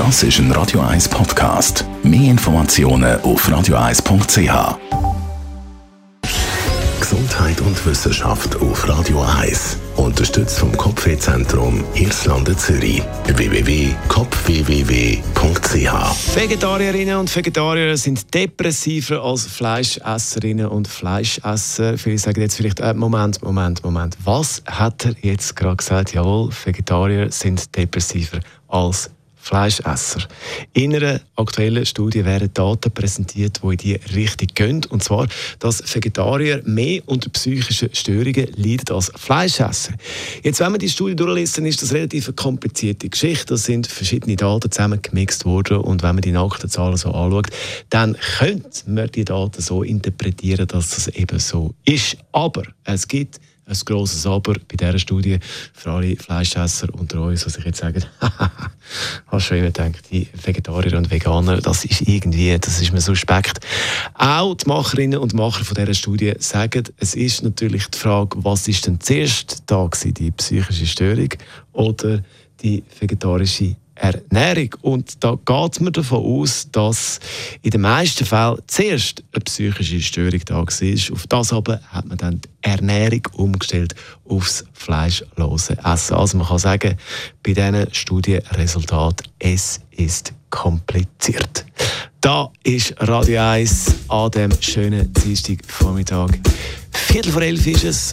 Das ist ein Radio 1 Podcast. Mehr Informationen auf radio1.ch. Gesundheit und Wissenschaft auf Radio 1. Unterstützt vom Kopfwehzentrum Irlande Zürich. www.kopfwww.ch Vegetarierinnen und Vegetarier sind depressiver als Fleischesserinnen und Fleischesser. Viele sagen jetzt vielleicht, äh, Moment, Moment, Moment. Was hat er jetzt gerade gesagt? Jawohl, Vegetarier sind depressiver als Fleischesser. In einer aktuellen Studie werden Daten präsentiert, die in diese Richtung gehen. Und zwar, dass Vegetarier mehr unter psychischen Störungen leiden als Fleischesser. Jetzt, wenn man die Studie durchliest, dann ist das relativ eine komplizierte Geschichte. Da sind verschiedene Daten zusammengemixt worden. Und wenn man die nackten Zahlen so anschaut, dann könnte man die Daten so interpretieren, dass das eben so ist. Aber es gibt ein grosses Aber bei dieser Studie für alle Fleischesser unter uns, die sich jetzt sagen, hast schon immer gedacht, die Vegetarier und Veganer, das ist irgendwie, das ist mir suspekt. Auch die Macherinnen und Macher von dieser Studie sagen, es ist natürlich die Frage, was ist denn zuerst da gewesen, die psychische Störung oder die vegetarische Ernährung. Und da geht man davon aus, dass in den meisten Fällen zuerst eine psychische Störung da war. Auf das aber hat man dann die Ernährung umgestellt aufs fleischlose Essen. Also man kann sagen, bei diesen Studienresultaten, es ist kompliziert. Da ist Radio 1 an dem schönen Dienstagvormittag. Viertel vor elf ist es.